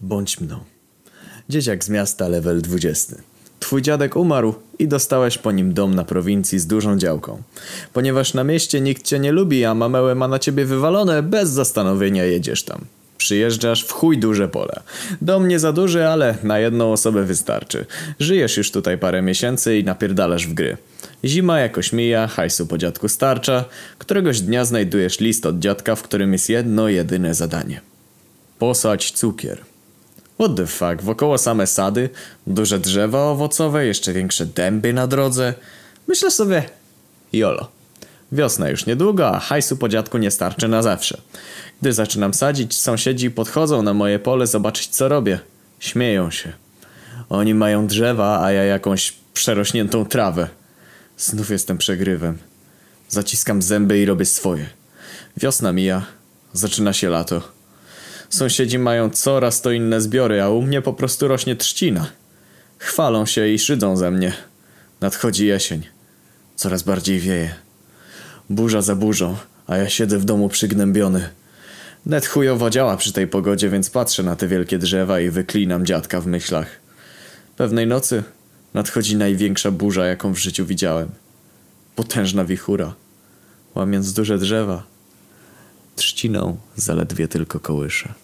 Bądź mną. Dzieciak z miasta, level 20. Twój dziadek umarł i dostałeś po nim dom na prowincji z dużą działką. Ponieważ na mieście nikt cię nie lubi, a mamełę ma na ciebie wywalone, bez zastanowienia jedziesz tam. Przyjeżdżasz w chuj duże pole. Dom nie za duży, ale na jedną osobę wystarczy. Żyjesz już tutaj parę miesięcy i napierdalasz w gry. Zima jakoś mija, hajsu po dziadku starcza. Któregoś dnia znajdujesz list od dziadka, w którym jest jedno jedyne zadanie. Posadź cukier. What the fuck, wokoło same sady, duże drzewa owocowe, jeszcze większe dęby na drodze. Myślę sobie, jolo. Wiosna już niedługo, a hajsu po dziadku nie starczy na zawsze. Gdy zaczynam sadzić, sąsiedzi podchodzą na moje pole zobaczyć co robię. Śmieją się. Oni mają drzewa, a ja jakąś przerośniętą trawę. Znów jestem przegrywem. Zaciskam zęby i robię swoje. Wiosna mija, zaczyna się lato. Sąsiedzi mają coraz to inne zbiory, a u mnie po prostu rośnie trzcina. Chwalą się i szydzą ze mnie. Nadchodzi jesień. Coraz bardziej wieje. Burza za burzą, a ja siedzę w domu przygnębiony. Net chujowo działa przy tej pogodzie, więc patrzę na te wielkie drzewa i wyklinam dziadka w myślach. Pewnej nocy nadchodzi największa burza, jaką w życiu widziałem. Potężna wichura. Łamiąc duże drzewa, trzciną zaledwie tylko kołysze.